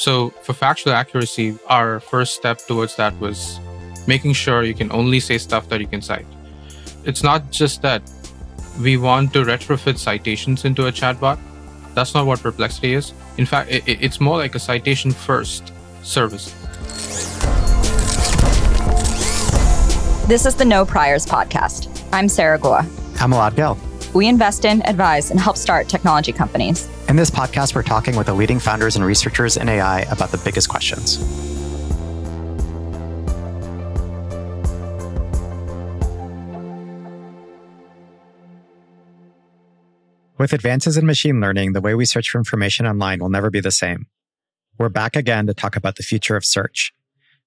So for factual accuracy, our first step towards that was making sure you can only say stuff that you can cite. It's not just that we want to retrofit citations into a chatbot. That's not what Perplexity is. In fact, it's more like a citation first service. This is the No Priors podcast. I'm Sarah Guo. I'm Elad Gil. We invest in, advise, and help start technology companies. In this podcast, we're talking with the leading founders and researchers in AI about the biggest questions. With advances in machine learning, the way we search for information online will never be the same. We're back again to talk about the future of search.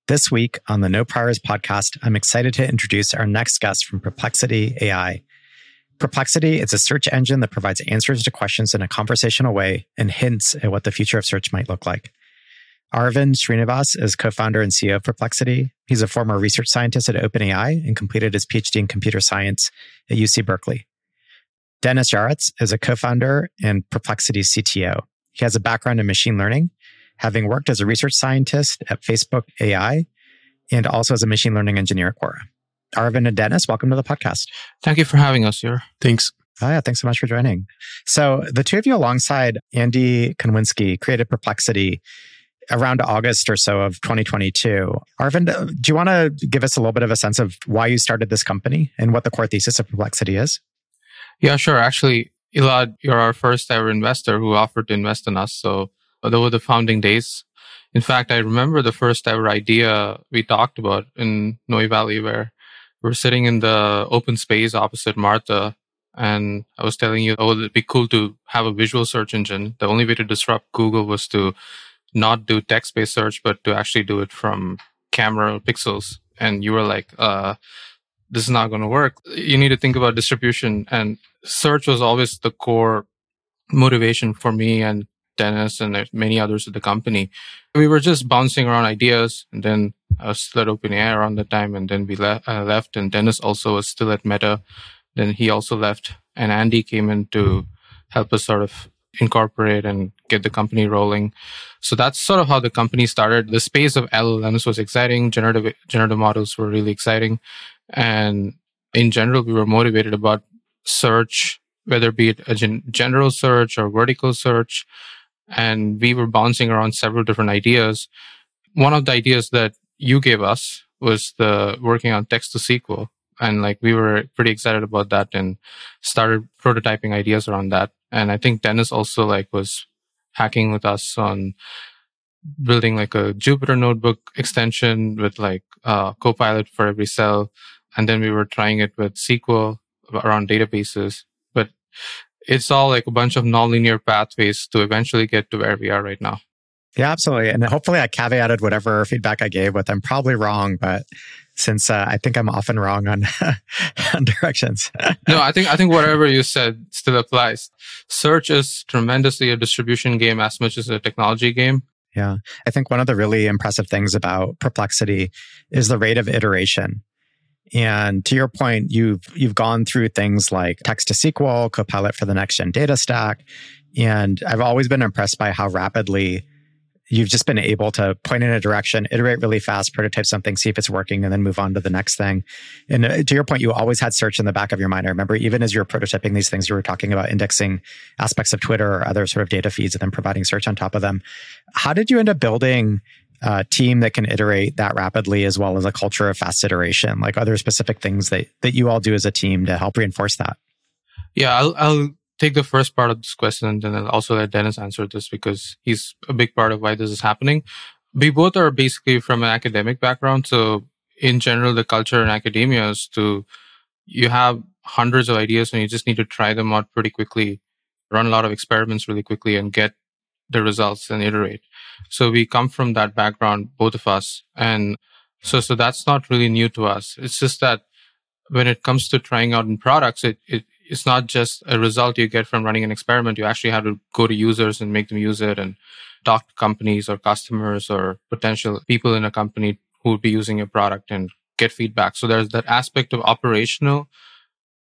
This week on the No Priors podcast, I'm excited to introduce our next guest from Perplexity AI. Perplexity is a search engine that provides answers to questions in a conversational way and hints at what the future of search might look like. Aravind Srinivas is co-founder and CEO of Perplexity. He's a former research scientist at OpenAI and completed his PhD in computer science at UC Berkeley. Denis Yarats is a co-founder and Perplexity's CTO. He has a background in machine learning, having worked as a research scientist at Facebook AI and also as a machine learning engineer at Quora. Aravind and Denis, welcome to the podcast. Thank you for having us here. Thanks. Oh, yeah, thanks so much for joining. So, the two of you, alongside Andy Konwinski, created Perplexity around August or so of 2022. Aravind, uh, do you want to give us a little bit of a sense of why you started this company and what the core thesis of Perplexity is? Yeah, sure. Actually, Elad, you're our first ever investor who offered to invest in us. So, those were the founding days. In fact, I remember the first ever idea we talked about in Noe Valley where we're sitting in the open space opposite Martha. And I was telling you, oh, it'd be cool to have a visual search engine. The only way to disrupt Google was to not do text based search, but to actually do it from camera pixels. And you were like, uh, this is not going to work. You need to think about distribution. And search was always the core motivation for me and Denis and many others at the company. We were just bouncing around ideas and then I was at OpenAI around the time, and then we le- uh, left. And Denis also was still at Meta. Then he also left, and Andy came in to help us sort of incorporate and get the company rolling. So that's sort of how the company started. The space of LLMs was exciting. Generative generative models were really exciting, and in general, we were motivated about search, whether it be it a gen- general search or vertical search. And we were bouncing around several different ideas. One of the ideas that you gave us was the working on text to SQL. And like we were pretty excited about that and started prototyping ideas around that. And I think Denis also like was hacking with us on building like a Jupyter notebook extension with like uh, Copilot for every cell. And then we were trying it with SQL around databases. But it's all like a bunch of nonlinear pathways to eventually get to where we are right now. Yeah, absolutely. And hopefully I caveated whatever feedback I gave with. I'm probably wrong, but since uh, I think I'm often wrong on, on directions. no, I think I think whatever you said still applies. Search is tremendously a distribution game as much as a technology game. Yeah. I think one of the really impressive things about perplexity is the rate of iteration. And to your point, you've you've gone through things like text to SQL, Copilot for the next gen data stack. And I've always been impressed by how rapidly you've just been able to point in a direction, iterate really fast, prototype something, see if it's working, and then move on to the next thing. And uh, to your point, you always had search in the back of your mind. I remember even as you were prototyping these things, you were talking about indexing aspects of Twitter or other sort of data feeds and then providing search on top of them. How did you end up building a team that can iterate that rapidly as well as a culture of fast iteration? Like, are there specific things that, that you all do as a team to help reinforce that? Yeah, I'll, I'll take the first part of this question and then I'll also let Denis answer this because he's a big part of why this is happening. We both are basically from an academic background. So in general, the culture in academia is to, you have hundreds of ideas and you just need to try them out pretty quickly, run a lot of experiments really quickly and get the results and iterate. So we come from that background, both of us. And so, so that's not really new to us. It's just that when it comes to trying out in products, it, it, it's not just a result you get from running an experiment. You actually have to go to users and make them use it and talk to companies or customers or potential people in a company who would be using your product and get feedback. So there's that aspect of operational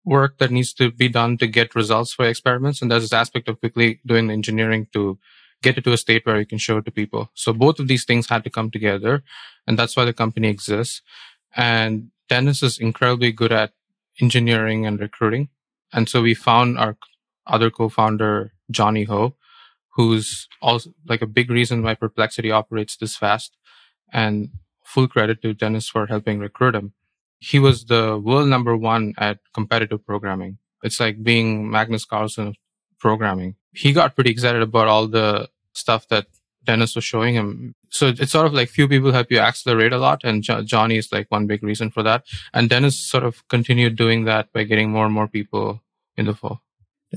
work that needs to be done to get results for experiments. And there's this aspect of quickly doing the engineering to get it to a state where you can show it to people. So both of these things had to come together. And that's why the company exists. And Denis is incredibly good at engineering and recruiting. And so we found our other co-founder, Johnny Ho, who's also like a big reason why Perplexity operates this fast. And full credit to Denis for helping recruit him. He was the world number one at competitive programming. It's like being Magnus Carlsen of programming. He got pretty excited about all the stuff that Denis was showing him. So it's sort of like few people help you accelerate a lot. And jo- Johnny is like one big reason for that. And Denis sort of continued doing that by getting more and more people in the fall.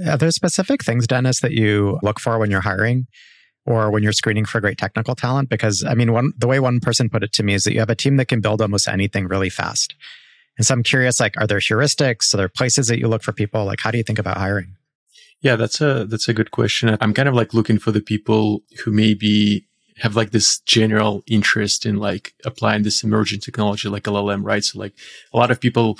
Are there specific things, Denis, that you look for when you're hiring or when you're screening for great technical talent? Because I mean, one, the way one person put it to me is that you have a team that can build almost anything really fast. And so I'm curious, like, are there heuristics? Are there places that you look for people? Like, how do you think about hiring? Yeah, that's a that's a good question. I'm kind of like looking for the people who maybe have like this general interest in like applying this emerging technology like LLM, right? So like a lot of people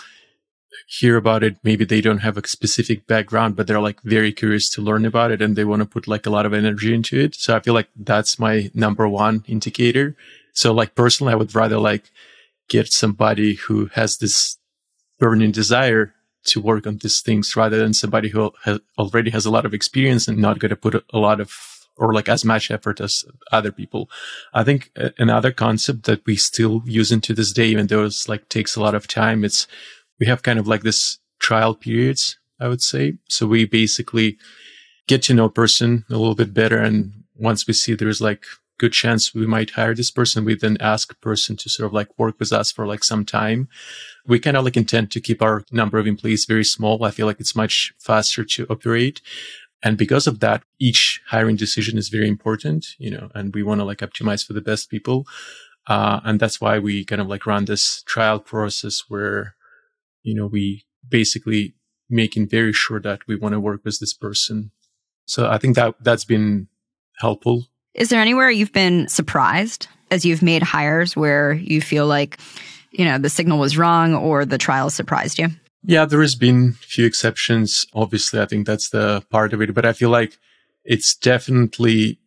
hear about it. Maybe they don't have a specific background, but they're like very curious to learn about it and they want to put like a lot of energy into it. So I feel like that's my number one indicator. So like personally, I would rather like get somebody who has this burning desire to work on these things rather than somebody who has, already has a lot of experience and not going to put a lot of or like as much effort as other people. I think uh, another concept that we still use into this day, even though it's like takes a lot of time, it's we have kind of like this trial periods, I would say. So we basically get to know a person a little bit better. And once we see there's like good chance we might hire this person. We then ask person to sort of like work with us for like some time. We kind of like intend to keep our number of employees very small. I feel like it's much faster to operate. And because of that, each hiring decision is very important, you know, and we want to like optimize for the best people. Uh, and that's why we kind of like run this trial process where, you know, we basically making very sure that we want to work with this person. So I think that that's been helpful is there anywhere you've been surprised as you've made hires where you feel like, you know, the signal was wrong or the trial surprised you? Yeah, there has been a few exceptions. Obviously, I think that's the part of it, but I feel like it's definitely,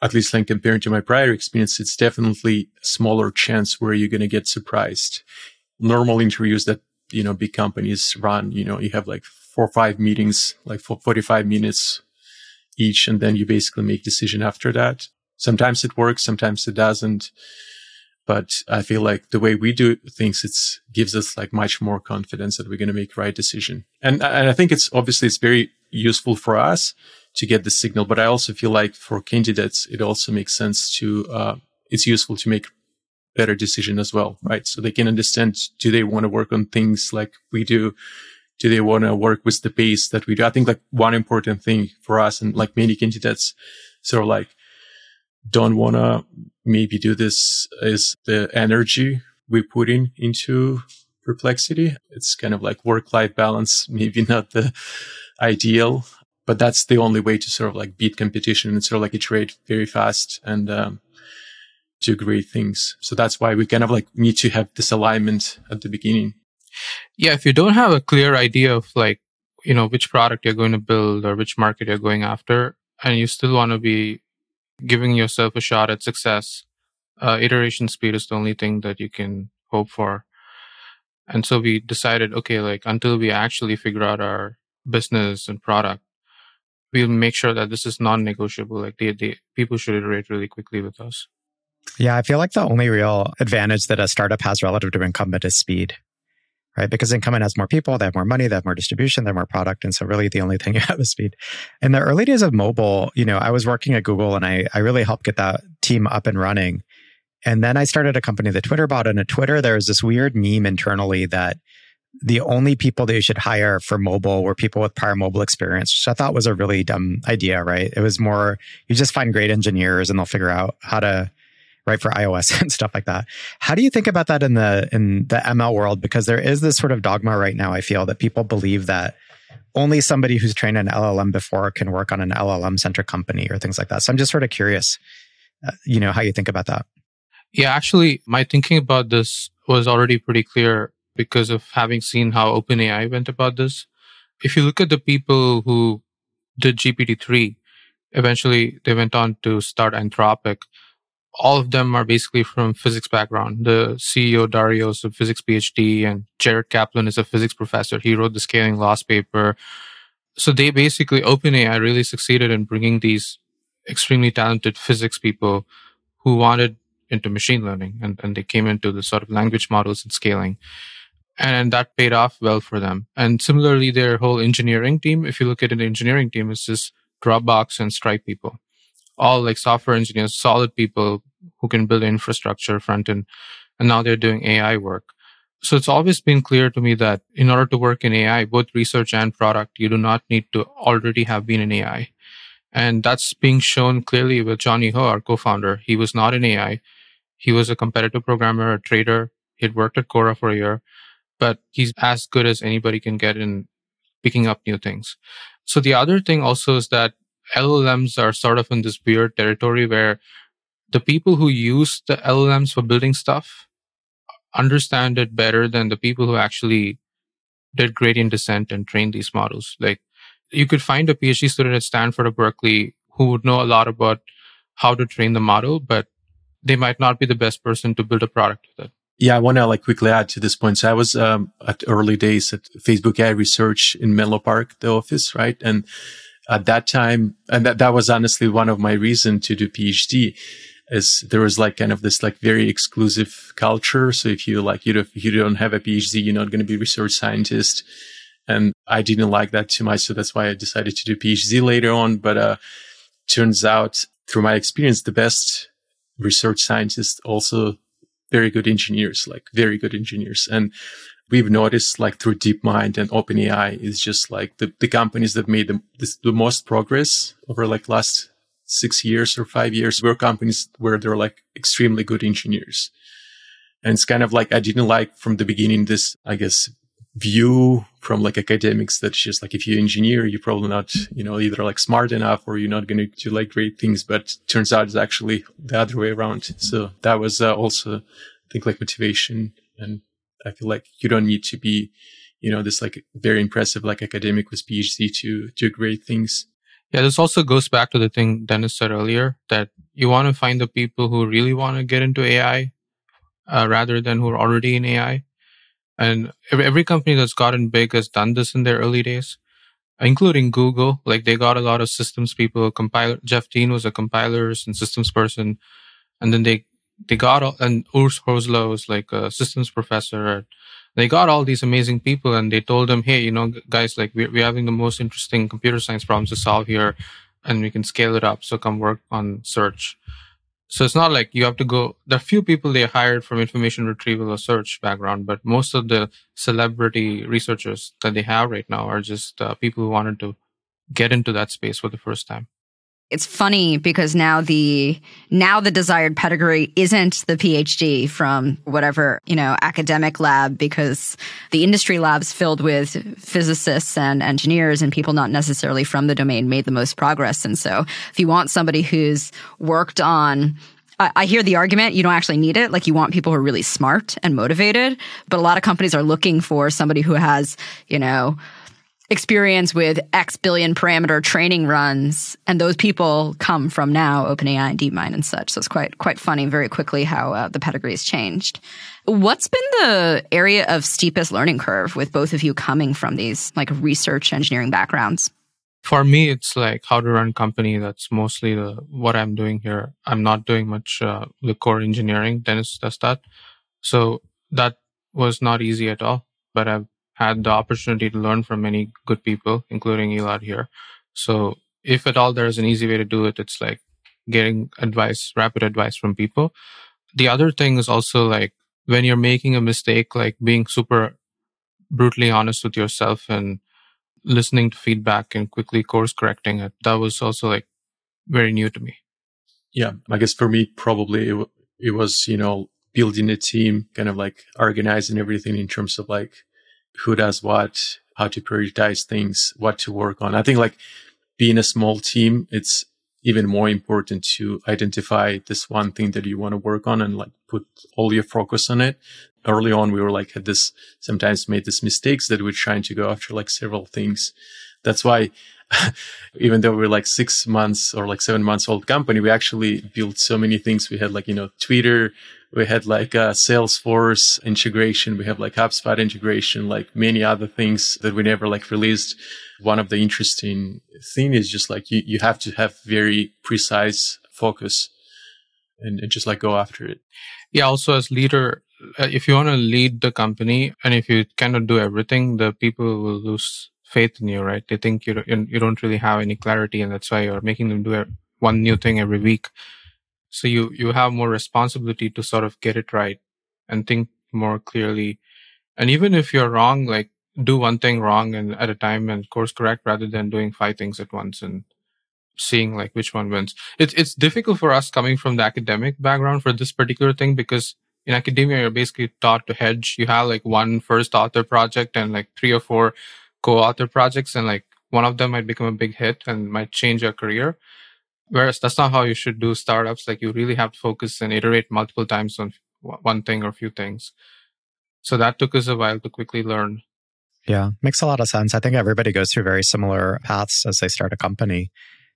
at least like comparing to my prior experience, it's definitely a smaller chance where you're going to get surprised. Normal interviews that, you know, big companies run, you know, you have like four or five meetings, like for 45 minutes each and then you basically make decision after that. Sometimes it works, sometimes it doesn't. But I feel like the way we do things, it gives us like much more confidence that we're going to make right decision. And, and I think it's obviously it's very useful for us to get the signal, but I also feel like for candidates, it also makes sense to, uh, it's useful to make better decision as well, right? So they can understand, do they want to work on things like we do? do they want to work with the pace that we do? I think like one important thing for us and like many candidates sort of like don't want to maybe do this is the energy we put in into perplexity. It's kind of like work life balance, maybe not the ideal, but that's the only way to sort of like beat competition and sort of like iterate very fast and, um, do great things. So that's why we kind of like need to have this alignment at the beginning. Yeah, if you don't have a clear idea of like, you know, which product you're going to build or which market you're going after, and you still want to be giving yourself a shot at success, uh, iteration speed is the only thing that you can hope for. And so we decided, okay, like until we actually figure out our business and product, we'll make sure that this is non-negotiable. Like the, the people should iterate really quickly with us. Yeah, I feel like the only real advantage that a startup has relative to incumbent is speed right? Because incumbent has more people, they have more money, they have more distribution, they have more product. And so really the only thing you have is speed. In the early days of mobile, you know, I was working at Google and I, I really helped get that team up and running. And then I started a company that Twitter bought. And at Twitter, there was this weird meme internally that the only people that you should hire for mobile were people with prior mobile experience, which I thought was a really dumb idea, right? It was more, you just find great engineers and they'll figure out how to write for ios and stuff like that. How do you think about that in the in the ml world? Because there is this sort of dogma right now i feel that people believe that only somebody who's trained an llm before can work on an llm centric company or things like that. So i'm just sort of curious uh, you know how you think about that. Yeah actually my thinking about this was already pretty clear because of having seen how openai went about this. If you look at the people who did gpt-3 Eventually, they went on to start Anthropic. All of them are basically from physics background. The CEO Dario is a physics PhD, and Jared Kaplan is a physics professor. He wrote the scaling laws paper. So they basically OpenAI really succeeded in bringing these extremely talented physics people who wanted into machine learning and, and they came into the sort of language models and scaling and that paid off well for them. And similarly, their whole engineering team, if you look at an engineering team, is just Dropbox and Stripe people, all like software engineers, solid people who can build infrastructure front end. And now they're doing AI work. So it's always been clear to me that in order to work in AI, both research and product, you do not need to already have been in AI. And that's being shown clearly with Johnny Ho, our co-founder. He was not in AI. He was a competitive programmer, a trader. He'd worked at Quora for a year but he's as good as anybody can get in picking up new things. So the other thing also is that LLMs are sort of in this weird territory where the people who use the LLMs for building stuff understand it better than the people who actually did gradient descent and trained these models. Like you could find a PhD student at Stanford or Berkeley who would know a lot about how to train the model, but they might not be the best person to build a product with it. Yeah, I want to like quickly add to this point. So I was um, at early days at Facebook AI Research in Menlo Park, the office, right? And at that time, and that, that was honestly one of my reason to do PhD is there was like kind of this like very exclusive culture. So if you like, you don't, you don't have a PhD, you're not going to be research scientist. And I didn't like that too much. So that's why I decided to do PhD later on. But, uh, turns out through my experience, the best research scientists also very good engineers, like very good engineers. And we've noticed like through DeepMind and OpenAI is just like the, the companies that made the, the, the most progress over like last six years or five years were companies where they're like extremely good engineers. And it's kind of like, I didn't like from the beginning this, I guess, view from like academics that's just like if you engineer you're probably not you know either like smart enough or you're not going to do like great things but turns out it's actually the other way around so that was uh, also i think like motivation and i feel like you don't need to be you know this like very impressive like academic with phd to do great things yeah this also goes back to the thing denis said earlier that you want to find the people who really want to get into ai uh, rather than who are already in ai and every, every company that's gotten big has done this in their early days, including Google. Like they got a lot of systems people. Compiler Jeff Dean was a compilers and systems person, and then they they got all, and Urs Hölzle was like a systems professor. They got all these amazing people, and they told them, "Hey, you know, guys, like we're, we're having the most interesting computer science problems to solve here, and we can scale it up. So come work on search." So it's not like you have to go. There are few people they hired from information retrieval or search background, but most of the celebrity researchers that they have right now are just uh, people who wanted to get into that space for the first time it's funny because now the now the desired pedigree isn't the phd from whatever you know academic lab because the industry labs filled with physicists and engineers and people not necessarily from the domain made the most progress and so if you want somebody who's worked on I hear the argument you don't actually need it. Like you want people who are really smart and motivated, but a lot of companies are looking for somebody who has, you know, experience with X billion parameter training runs, and those people come from now OpenAI and DeepMind and such. So it's quite quite funny very quickly how uh, the pedigree has changed. What's been the area of steepest learning curve with both of you coming from these like research engineering backgrounds? For me, it's like how to run company. That's mostly the what I'm doing here. I'm not doing much uh, the core engineering. Denis does that, so that was not easy at all. But I've had the opportunity to learn from many good people, including Elad here. So if at all there's an easy way to do it, it's like getting advice, rapid advice from people. The other thing is also like when you're making a mistake, like being super brutally honest with yourself and listening to feedback and quickly course correcting it. That was also like very new to me. Yeah. I guess for me, probably it, it was, you know, building a team, kind of like organizing everything in terms of like who does what, how to prioritize things, what to work on. I think like being a small team, it's even more important to identify this one thing that you want to work on and like put all your focus on it. early on we were like had this sometimes made this mistakes that we're trying to go after like several things. That's why even though we're like six months or like seven months old company, we actually built so many things. We had like, you know, Twitter, we had like a Salesforce integration, we have like HubSpot integration, like many other things that we never like released. One of the interesting thing is just like you, you have to have very precise focus and, and just like go after it. Yeah. Also as leader, uh, if you want to lead the company and if you cannot do everything, the people will lose faith in you, right? They think you don't, you don't really have any clarity, and that's why you're making them do one new thing every week. So you you have more responsibility to sort of get it right and think more clearly. And even if you're wrong, like do one thing wrong and at a time and course correct rather than doing five things at once and seeing like which one wins. It's it's difficult for us coming from the academic background for this particular thing because in academia you're basically taught to hedge. You have like one first author project and like three or four co-author projects and like one of them might become a big hit and might change your career whereas that's not how you should do startups. Like you really have to focus and iterate multiple times on one thing or a few things. So that took us a while to quickly learn. Yeah makes a lot of sense. I think everybody goes through very similar paths as they start a company.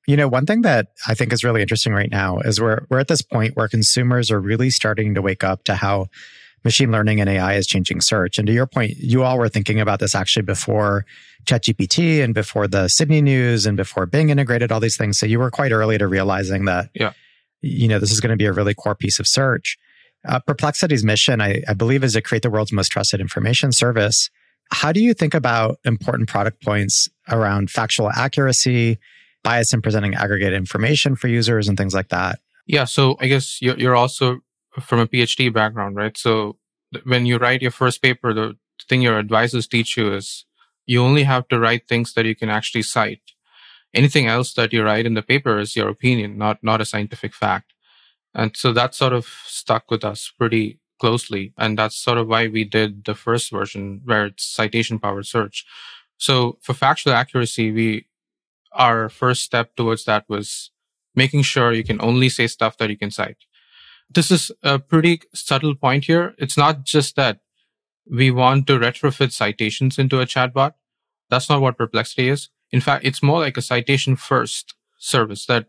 You know one thing that i think is really interesting right now is we're we're at this point where consumers are really starting to wake up to how machine learning and AI is changing search. And to your point, you all were thinking about this actually before ChatGPT and before the Sydney News and before Bing integrated all these things. So you were quite early to realizing that, yeah. you know, this is going to be a really core piece of search. Uh, Perplexity's mission, I, I believe, is to create the world's most trusted information service. How do you think about important product points around factual accuracy, bias in presenting aggregate information for users, and things like that? Yeah. So I guess you're, you're also from a PhD background, right? So when you write your first paper, the thing your advisors teach you is you only have to write things that you can actually cite. Anything else that you write in the paper is your opinion, not, not a scientific fact. And so that sort of stuck with us pretty closely. And that's sort of why we did the first version where it's citation powered search. So for factual accuracy, we, our first step towards that was making sure you can only say stuff that you can cite this is a pretty subtle point here. It's not just that we want to retrofit citations into a chatbot. That's not what Perplexity is. In fact, it's more like a citation first service that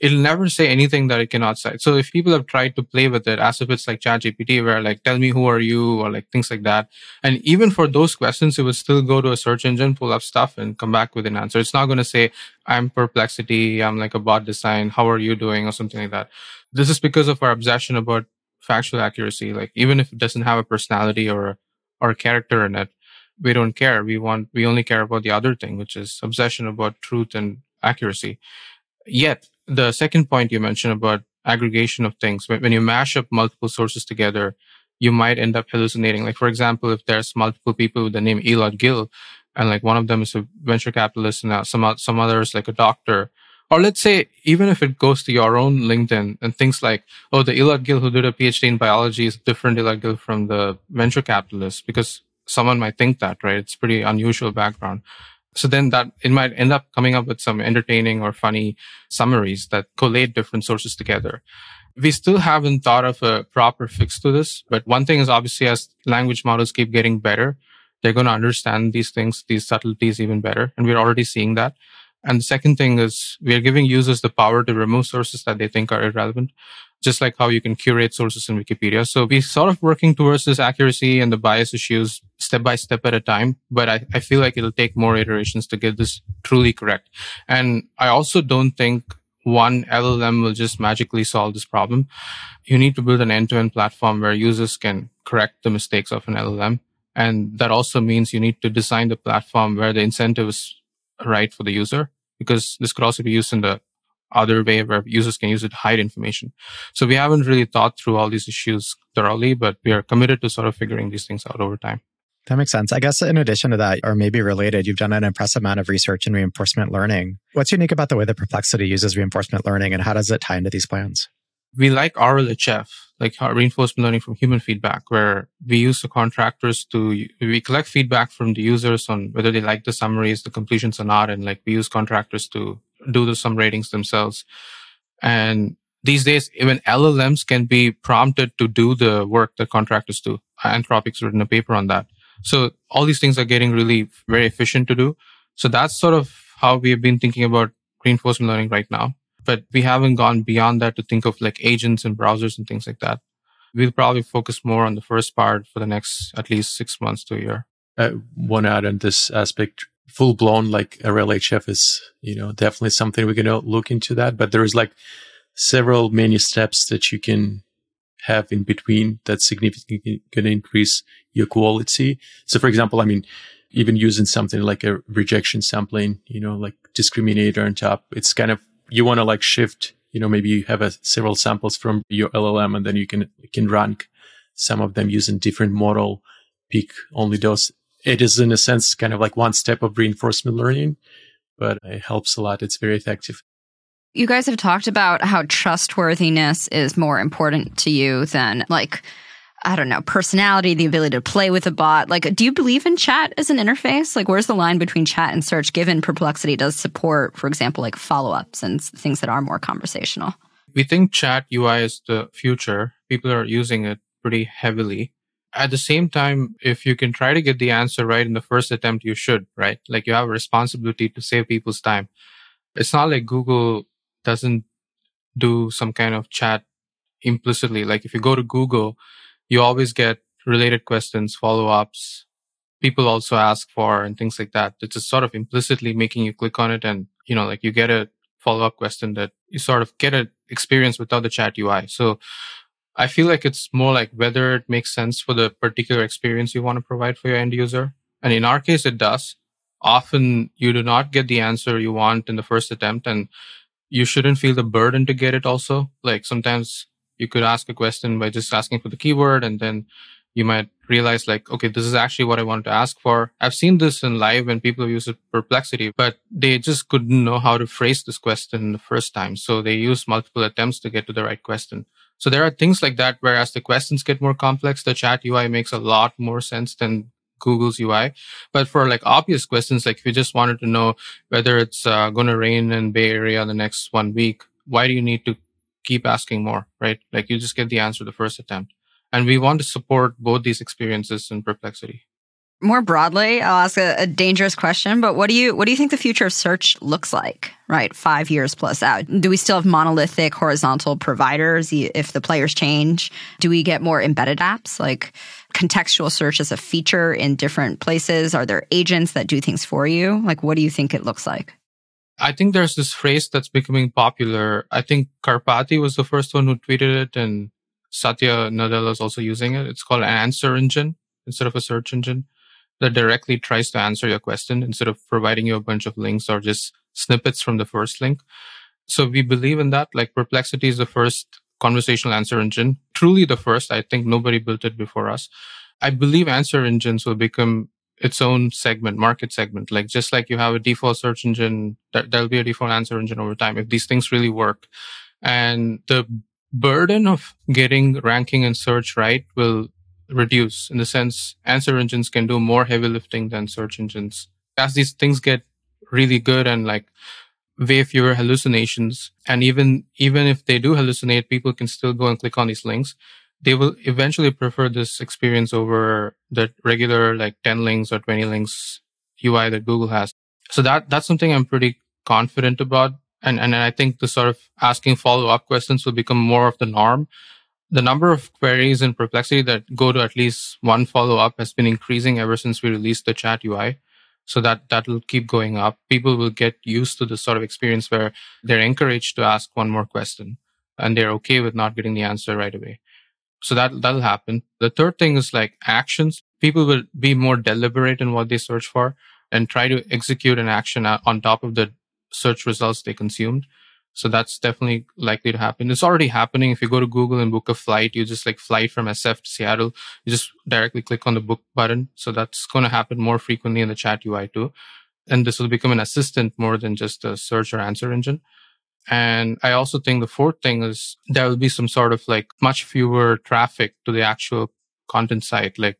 it'll never say anything that it cannot cite. So if people have tried to play with it as if it's like ChatGPT, where like, tell me who are you or like things like that. And even for those questions, it would still go to a search engine, pull up stuff and come back with an answer. It's not going to say, I'm perplexity. I'm like a bot design. How are you doing or something like that. This is because of our obsession about factual accuracy. Like even if it doesn't have a personality or a, or a character in it, we don't care. We want, we only care about the other thing, which is obsession about truth and accuracy. Yet the second point you mentioned about aggregation of things, when you mash up multiple sources together, you might end up hallucinating. Like, for example, if there's multiple people with the name Elad Gil, and like one of them is a venture capitalist and uh, some, some others like a doctor, or let's say, even if it goes to your own LinkedIn and things like, oh, the Elad Gil who did a PhD in biology is different Elad Gil from the venture capitalist because someone might think that, right? It's pretty unusual background. So then that it might end up coming up with some entertaining or funny summaries that collate different sources together. We still haven't thought of a proper fix to this, but one thing is obviously as language models keep getting better, they're going to understand these things, these subtleties even better. And we're already seeing that. And the second thing is we are giving users the power to remove sources that they think are irrelevant, just like how you can curate sources in Wikipedia. So we're sort of working towards this accuracy and the bias issues step by step at a time. But I, I feel like it'll take more iterations to get this truly correct. And I also don't think one LLM will just magically solve this problem. You need to build an end to end platform where users can correct the mistakes of an LLM. And that also means you need to design the platform where the incentive is right for the user because this could also be used in the other way where users can use it to hide information. So we haven't really thought through all these issues thoroughly, but we are committed to sort of figuring these things out over time. That makes sense. I guess in addition to that, or maybe related, you've done an impressive amount of research in reinforcement learning. What's unique about the way that Perplexity uses reinforcement learning and how does it tie into these plans? We like RLHF, like uh, reinforcement learning from human feedback, where we use the contractors to, we collect feedback from the users on whether they like the summaries, the completions or not. And like we use contractors to do the, some ratings themselves. And these days, even LLMs can be prompted to do the work that contractors do. Anthropic's written a paper on that. So all these things are getting really very efficient to do. So that's sort of how we have been thinking about reinforcement learning right now. But we haven't gone beyond that to think of like agents and browsers and things like that. We'll probably focus more on the first part for the next at least six months to a year. Uh, one add on this aspect, full blown like RLHF is, you know, definitely something we're to look into that. But there is like several many steps that you can have in between that's significantly going to increase your quality. So for example, I mean, even using something like a rejection sampling, you know, like discriminator on top, it's kind of, you want to like shift, you know, maybe you have a, several samples from your LLM and then you can, can rank some of them using different model, pick only those. It is in a sense kind of like one step of reinforcement learning, but it helps a lot. It's very effective. You guys have talked about how trustworthiness is more important to you than like I don't know, personality, the ability to play with a bot. Like, do you believe in chat as an interface? Like, where's the line between chat and search, given Perplexity does support, for example, like follow ups and things that are more conversational? We think chat UI is the future. People are using it pretty heavily. At the same time, if you can try to get the answer right in the first attempt, you should, right? Like, you have a responsibility to save people's time. It's not like Google doesn't do some kind of chat implicitly. Like, if you go to Google, you always get related questions, follow ups. People also ask for and things like that. It's just sort of implicitly making you click on it. And, you know, like you get a follow up question that you sort of get an experience without the chat UI. So I feel like it's more like whether it makes sense for the particular experience you want to provide for your end user. And in our case, it does. Often you do not get the answer you want in the first attempt and you shouldn't feel the burden to get it also. Like sometimes you could ask a question by just asking for the keyword and then you might realize like, okay, this is actually what I wanted to ask for. I've seen this in live when people use perplexity, but they just couldn't know how to phrase this question the first time. So they use multiple attempts to get to the right question. So there are things like that, whereas the questions get more complex, the chat UI makes a lot more sense than Google's UI. But for like obvious questions, like if you just wanted to know whether it's uh, going to rain in Bay Area the next one week, why do you need to keep asking more, right? Like you just get the answer the first attempt. And we want to support both these experiences in perplexity. More broadly, I'll ask a, a, dangerous question, but what do you what do you think the future of search looks like? Right, five years plus out. Do we still have monolithic horizontal providers if the players change? Do we get more embedded apps like contextual search as a feature in different places? Are there agents that do things for you? Like, what do you think it looks like? I think there's this phrase that's becoming popular. I think Karpathy was the first one who tweeted it and Satya Nadella is also using it. It's called an answer engine instead of a search engine that directly tries to answer your question instead of providing you a bunch of links or just snippets from the first link. So we believe in that. Like Perplexity is the first conversational answer engine, truly the first. I think nobody built it before us. I believe answer engines will become its own segment, market segment. Like just like you have a default search engine, there, there'll be a default answer engine over time if these things really work. And the burden of getting ranking and search right will reduce in the sense answer engines can do more heavy lifting than search engines. As these things get really good and like way fewer hallucinations, and even even if they do hallucinate, people can still go and click on these links they will eventually prefer this experience over the regular like 10 links or 20 links UI that Google has. So that, that's something I'm pretty confident about. And, and I think the sort of asking follow up questions will become more of the norm. The number of queries in Perplexity that go to at least one follow up has been increasing ever since we released the chat UI. So that, that will keep going up. People will get used to this sort of experience where they're encouraged to ask one more question and they're okay with not getting the answer right away. So that, that'll happen. The third thing is like actions. People will be more deliberate in what they search for and try to execute an action uh, on top of the search results they consumed. So that's definitely likely to happen. It's already happening. If you go to Google and book a flight, you just like flight from SF to Seattle. You just directly click on the book button. So that's going to happen more frequently in the chat UI too. And this will become an assistant more than just a search or answer engine. And I also think the fourth thing is there will be some sort of like much fewer traffic to the actual content site. Like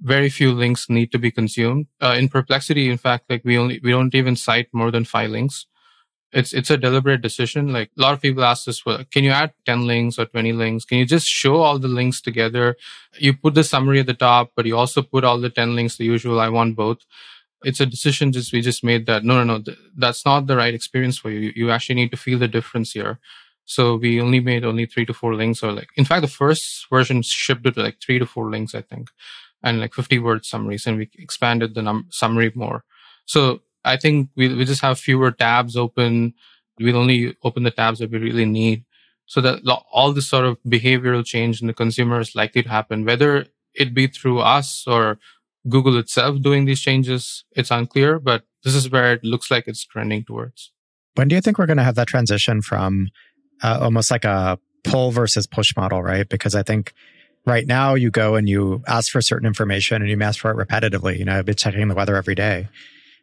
very few links need to be consumed. Uh, in Perplexity, in fact, like we only, we don't even cite more than five links. It's it's a deliberate decision. Like a lot of people ask us, well, can you add 10 links or 20 links? Can you just show all the links together? You put the summary at the top, but you also put all the 10 links, the usual. I want both. It's a decision just we just made that no, no, no, th- that's not the right experience for you. You actually need to feel the difference here. So we only made only three to four links or like, in fact, the first version shipped with like three to four links, I think, and like 50 word summaries and we expanded the num- summary more. So I think we, we just have fewer tabs open. We'll only open the tabs that we really need. So that all this sort of behavioral change in the consumer is likely to happen, whether it be through us or Google itself doing these changes. It's unclear, but this is where it looks like it's trending towards. When do you think we're going to have that transition from uh, almost like a pull versus push model, right? Because I think right now you go and you ask for certain information and you ask for it repetitively. You know, I've been checking the weather every day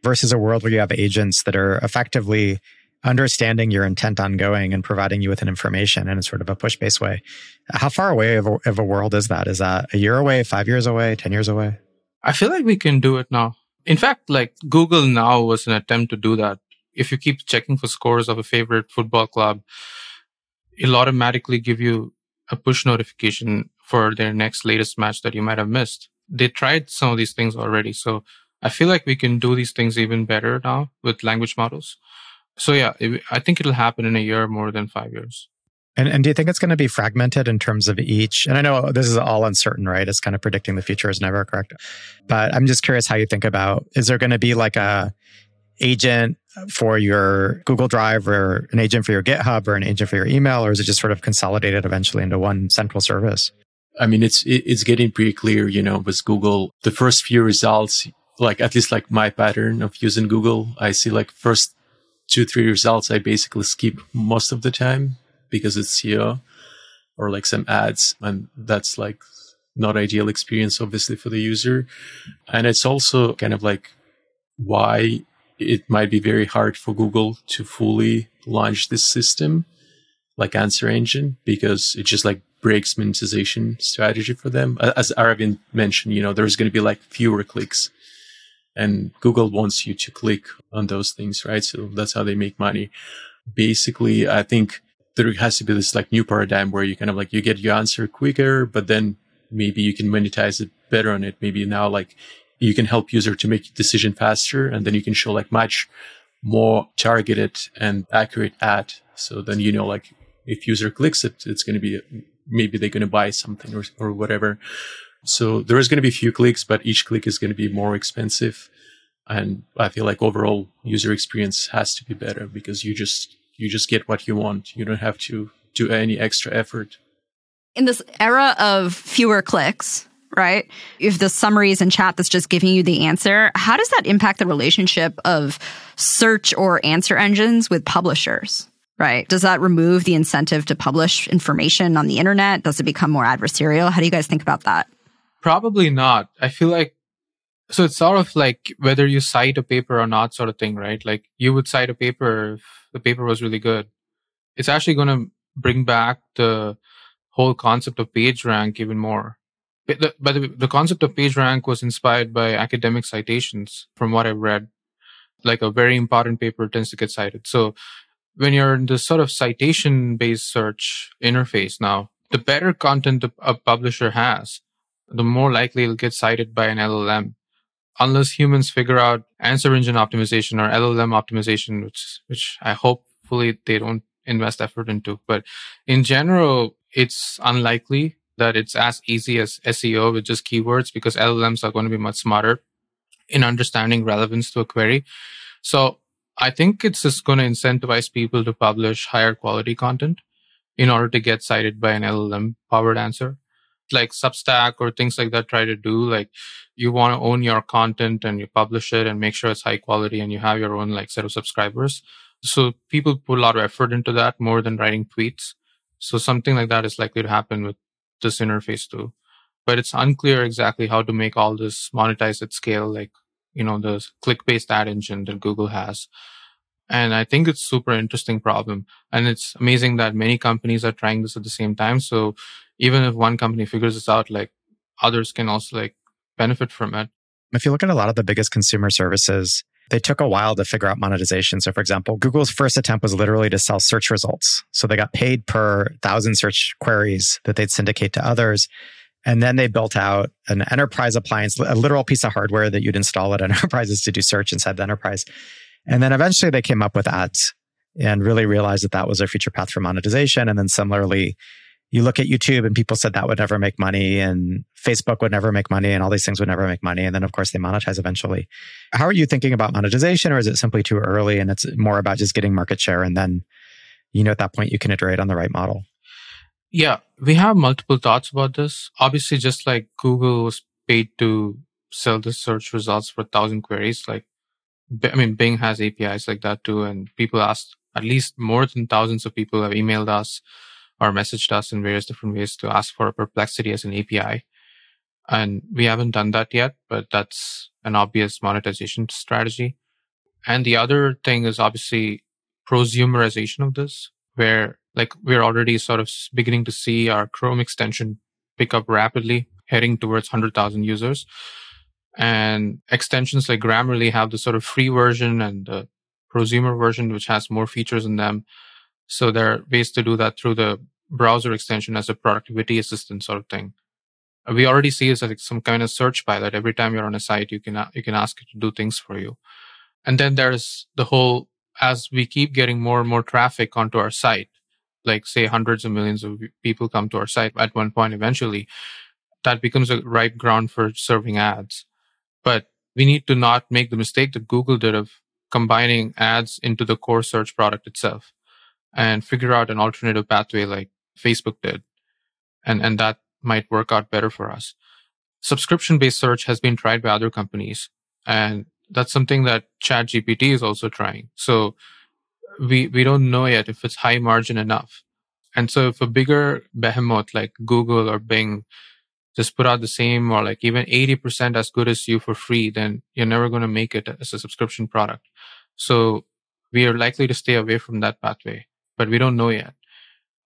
versus a world where you have agents that are effectively understanding your intent on going and providing you with an information in a sort of a push based way. How far away of a, of a world is that? Is that a year away, five years away, 10 years away? I feel like we can do it now. In fact, like Google now was an attempt to do that. If you keep checking for scores of a favorite football club, it'll automatically give you a push notification for their next latest match that you might have missed. They tried some of these things already. So I feel like we can do these things even better now with language models. So yeah, I think it'll happen in a year more than five years. And, and do you think it's going to be fragmented in terms of each? And I know this is all uncertain, right? It's kind of predicting the future is never correct. But I'm just curious how you think about is there going to be like a agent for your Google Drive or an agent for your GitHub or an agent for your email, or is it just sort of consolidated eventually into one central service? I mean, it's it's getting pretty clear, you know, with Google. The first few results, like at least like my pattern of using Google, I see like first two three results, I basically skip most of the time because it's SEO or like some ads, and that's like not ideal experience, obviously, for the user. And it's also kind of like why it might be very hard for Google to fully launch this system like answer engine because it just like breaks monetization strategy for them. As Aravind mentioned, you know, there's going to be like fewer clicks and Google wants you to click on those things, right? So that's how they make money. Basically, I think there has to be this like new paradigm where you kind of like you get your answer quicker, but then maybe you can monetize it better on it. Maybe now like you can help user to make decision faster and then you can show like much more targeted and accurate ad. So then, you know, like if user clicks it, it's going to be, maybe they're going to buy something or, or whatever. So there is going to be a few clicks, but each click is going to be more expensive. And I feel like overall user experience has to be better because you just, you just get what you want. You don't have to do any extra effort. In this era of fewer clicks, right? If the summaries and chat that's just giving you the answer, how does that impact the relationship of search or answer engines with publishers? Right. Does that remove the incentive to publish information on the internet? Does it become more adversarial? How do you guys think about that? Probably not. I feel like so it's sort of like whether you cite a paper or not sort of thing, right? Like you would cite a paper if the paper was really good. It's actually going to bring back the whole concept of page rank even more the, but the, the concept of PageRank was inspired by academic citations from what I've read. Like a very important paper tends to get cited. So when you're in this sort of citation based search interface now, the better content a publisher has, the more likely it'll get cited by an LLM. Unless humans figure out answer engine optimization or LLM optimization, which, which I hopefully they don't invest effort into. But in general, it's unlikely that it's as easy as SEO with just keywords because LLMs are going to be much smarter in understanding relevance to a query. So I think it's just going to incentivize people to publish higher quality content in order to get cited by an LLM powered answer. Like Substack or things like that try to do, like you want to own your content and you publish it and make sure it's high quality and you have your own like set of subscribers. So people put a lot of effort into that more than writing tweets. So something like that is likely to happen with this interface too. But it's unclear exactly how to make all this monetize at scale, like, you know, the click-based ad engine that Google has. And I think it's super interesting problem. And it's amazing that many companies are trying this at the same time. So even if one company figures this out, like others can also like benefit from it. If you look at a lot of the biggest consumer services, they took a while to figure out monetization. So, for example, Google's first attempt was literally to sell search results. So they got paid per thousand search queries that they'd syndicate to others. And then they built out an enterprise appliance, a literal piece of hardware that you'd install at enterprises to do search inside the enterprise. And then eventually they came up with ads and really realized that that was their future path for monetization. And then similarly, you look at YouTube and people said that would never make money and Facebook would never make money and all these things would never make money. And then of course they monetize eventually. How are you thinking about monetization or is it simply too early and it's more about just getting market share and then, you know, at that point you can iterate on the right model? Yeah, we have multiple thoughts about this. Obviously, just like Google was paid to sell the search results for a thousand queries, like, I mean, Bing has APIs like that too. And people asked, at least more than thousands of people have emailed us or messaged us in various different ways to ask for a perplexity as an API. And we haven't done that yet, but that's an obvious monetization strategy. And the other thing is obviously prosumerization of this, where like we're already sort of beginning to see our Chrome extension pick up rapidly, heading towards 100,000 users. And extensions like Grammarly have the sort of free version and the prosumer version, which has more features in them. So there are ways to do that through the browser extension as a productivity assistant sort of thing. Uh, we already see as like some kind of search pilot. Every time you're on a site, you can you can ask it to do things for you. And then there's the whole as we keep getting more and more traffic onto our site, like say hundreds of millions of people come to our site at one point eventually, that becomes a ripe ground for serving ads. But we need to not make the mistake that Google did of combining ads into the core search product itself and figure out an alternative pathway like Facebook did. And, and that might work out better for us. Subscription based search has been tried by other companies and that's something that ChatGPT is also trying. So we, we don't know yet if it's high margin enough. And so if a bigger behemoth like Google or Bing just put out the same or like even 80% as good as you for free, then you're never going to make it as a subscription product. So we are likely to stay away from that pathway, but we don't know yet.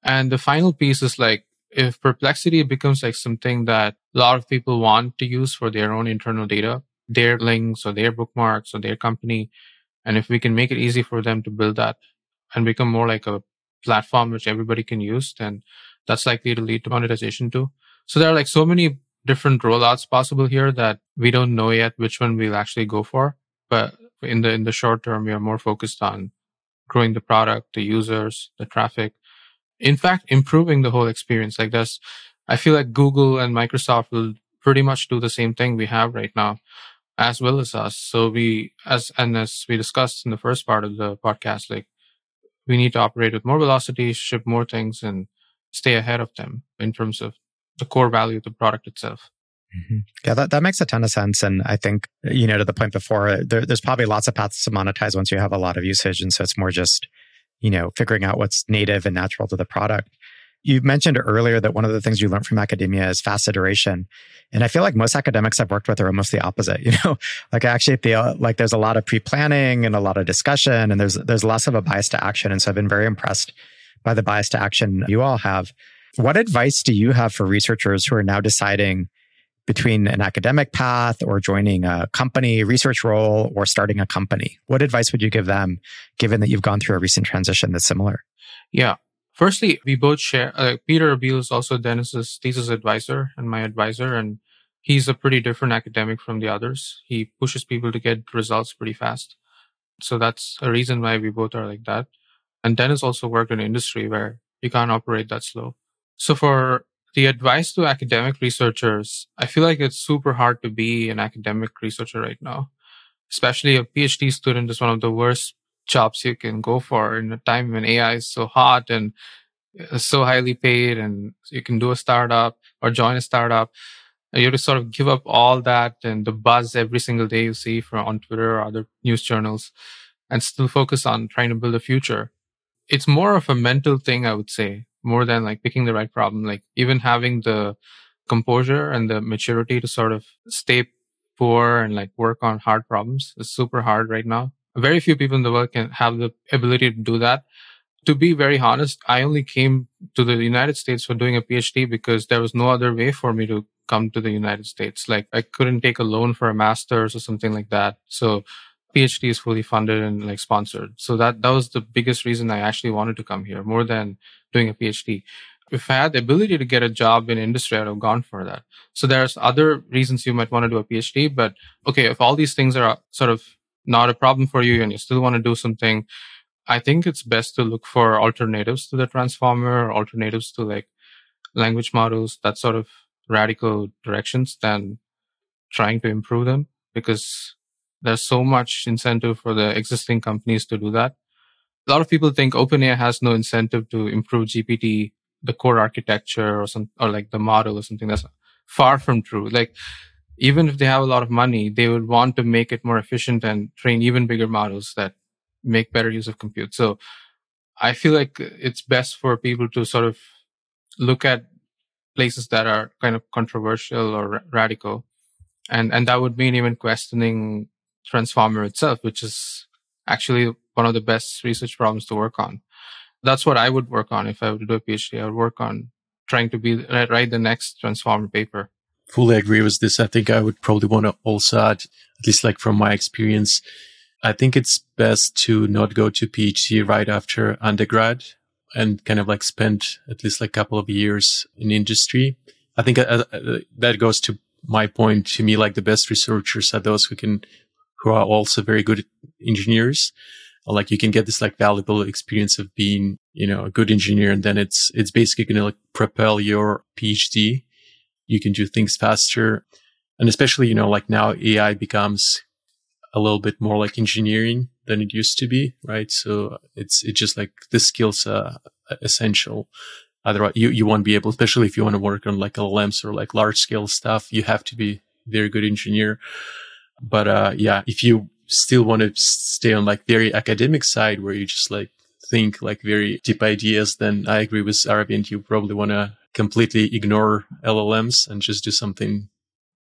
And the final piece is like, if perplexity becomes like something that a lot of people want to use for their own internal data, their links or their bookmarks or their company, and if we can make it easy for them to build that and become more like a platform which everybody can use, then that's likely to lead to monetization too. So there are like so many different rollouts possible here that we don't know yet which one we'll actually go for. But in the in the short term, we are more focused on growing the product, the users, the traffic, in fact, improving the whole experience. Like this, I feel like Google and Microsoft will pretty much do the same thing we have right now, as well as us. So we, as, and as we discussed in the first part of the podcast, like we need to operate with more velocity, ship more things and stay ahead of them in terms of the core value of the product itself. Mm-hmm. Yeah, that, that makes a ton of sense. And I think, you know, to the point before, there, there's probably lots of paths to monetize once you have a lot of usage. And so it's more just you know, figuring out what's native and natural to the product. You mentioned earlier that one of the things you learned from academia is fast iteration. And I feel like most academics I've worked with are almost the opposite. You know, like I actually feel like there's a lot of pre-planning and a lot of discussion and there's, there's less of a bias to action. And so I've been very impressed by the bias to action you all have. What advice do you have for researchers who are now deciding between an academic path or joining a company research role or starting a company? What advice would you give them given that you've gone through a recent transition that's similar? Yeah. Firstly, we both share, uh, Peter Abbeel is also Denis's thesis advisor and my advisor, and he's a pretty different academic from the others. He pushes people to get results pretty fast. So that's a reason why we both are like that. And Dennis also worked in industry where you can't operate that slow. So for the advice to academic researchers, I feel like it's super hard to be an academic researcher right now. Especially a PhD student is one of the worst jobs you can go for in a time when AI is so hot and uh, so highly paid and you can do a startup or join a startup. You have to sort of give up all that and the buzz every single day you see from on Twitter or other news journals and still focus on trying to build a future. It's more of a mental thing, I would say more than like picking the right problem. Like even having the composure and the maturity to sort of stay poor and like work on hard problems is super hard right now. Very few people in the world can have the ability to do that. To be very honest, I only came to the United States for doing a PhD because there was no other way for me to come to the United States. Like I couldn't take a loan for a master's or something like that. So PhD is fully funded and like sponsored. So that that was the biggest reason I actually wanted to come here, more than doing a PhD. If I had the ability to get a job in industry, I'd have gone for that. So there's other reasons you might want to do a PhD, but okay, if all these things are sort of not a problem for you and you still want to do something, I think it's best to look for alternatives to the transformer, alternatives to like language models, that sort of radical directions than trying to improve them because there's so much incentive for the existing companies to do that. A lot of people think OpenAI has no incentive to improve GPT, the core architecture or some, or like the model or something. That's far from true. Like, even if they have a lot of money, they would want to make it more efficient and train even bigger models that make better use of compute. So I feel like it's best for people to sort of look at places that are kind of controversial or radical. And, and that would mean even questioning transformer itself, which is actually one of the best research problems to work on. That's what I would work on if I were to do a PhD. I would work on trying to be write the next transformer paper. Fully agree with this. I think I would probably want to also add, at least like from my experience, I think it's best to not go to PhD right after undergrad and kind of like spend at least like a couple of years in industry. I think uh, uh, that goes to my point to me, like the best researchers are those who can who are also very good engineers. Like you can get this like valuable experience of being, you know, a good engineer. And then it's, it's basically going to like propel your PhD. You can do things faster. And especially, you know, like now AI becomes a little bit more like engineering than it used to be, right? So it's, it's just like the skills are essential. Otherwise you, you won't be able, especially if you want to work on like LLMs or like large scale stuff, you have to be very good engineer. But uh, yeah, if you still want to stay on like very academic side where you just like think like very deep ideas, then I agree with Aravind. You probably want to completely ignore LLMs and just do something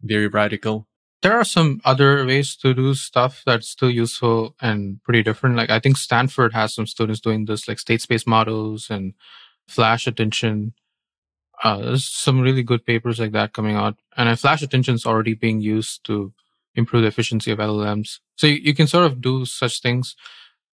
very radical. There are some other ways to do stuff that's still useful and pretty different. Like I think Stanford has some students doing this, like state space models and flash attention. Uh, there's some really good papers like that coming out. And flash attention is already being used to improve the efficiency of LLMs. So you, you, can sort of do such things,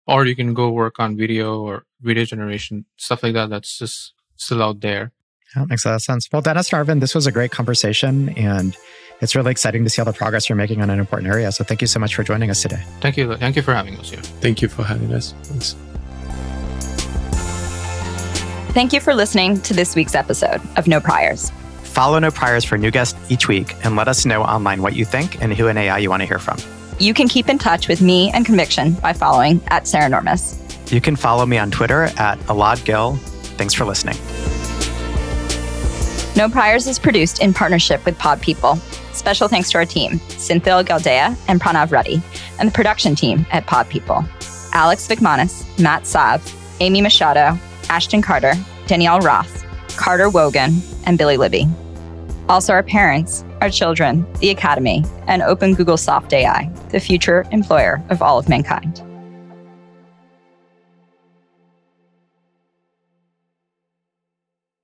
or you can go work on video or video generation, stuff like that. That's just still out there. That makes a lot of sense. Well, Denis Arvind, this was a great conversation, and it's really exciting to see all the progress you're making on an important area. So thank you so much for joining us today. Thank you. Thank you for having us here. Thank you for having us. Thanks. Thank you for listening to this week's episode of No Priors. Follow No Priors for new guests each week and let us know online what you think and who in AI you want to hear from. You can keep in touch with me and Conviction by following at Saranormous. You can follow me on Twitter at Elad Gil. Thanks for listening. No Priors is produced in partnership with Pod People. Special thanks to our team, Cynthia Gildea and Pranav Reddy, and the production team at Pod People. Alex Vikmanis, Matt Sav, Amy Machado, Ashton Carter, Danielle Roth, Carter Wogan, and Billy Libby also our parents, our children, the Academy, and Open Google Soft AI, the future employer of all of mankind.